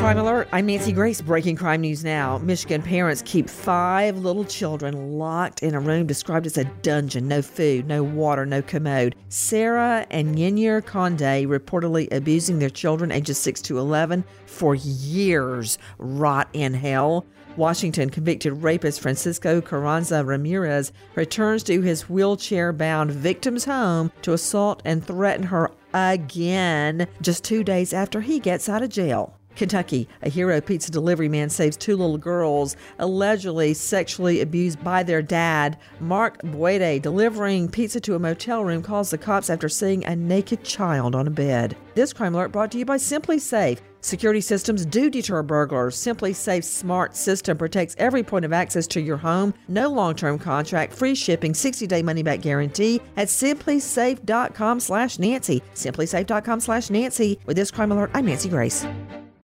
Crime Alert, I'm Nancy Grace. Breaking crime news now. Michigan parents keep five little children locked in a room described as a dungeon. No food, no water, no commode. Sarah and Yinyer Conde reportedly abusing their children ages 6 to 11 for years. Rot in hell. Washington convicted rapist Francisco Carranza Ramirez returns to his wheelchair bound victim's home to assault and threaten her again just two days after he gets out of jail. Kentucky, a hero pizza delivery man saves two little girls allegedly sexually abused by their dad. Mark Boede, delivering pizza to a motel room, calls the cops after seeing a naked child on a bed. This crime alert brought to you by SimpliSafe. Security systems do deter burglars. Simply SimpliSafe's smart system protects every point of access to your home. No long-term contract, free shipping, 60-day money-back guarantee at simplisafe.com slash Nancy. Simplisafe.com slash Nancy. With this crime alert, I'm Nancy Grace.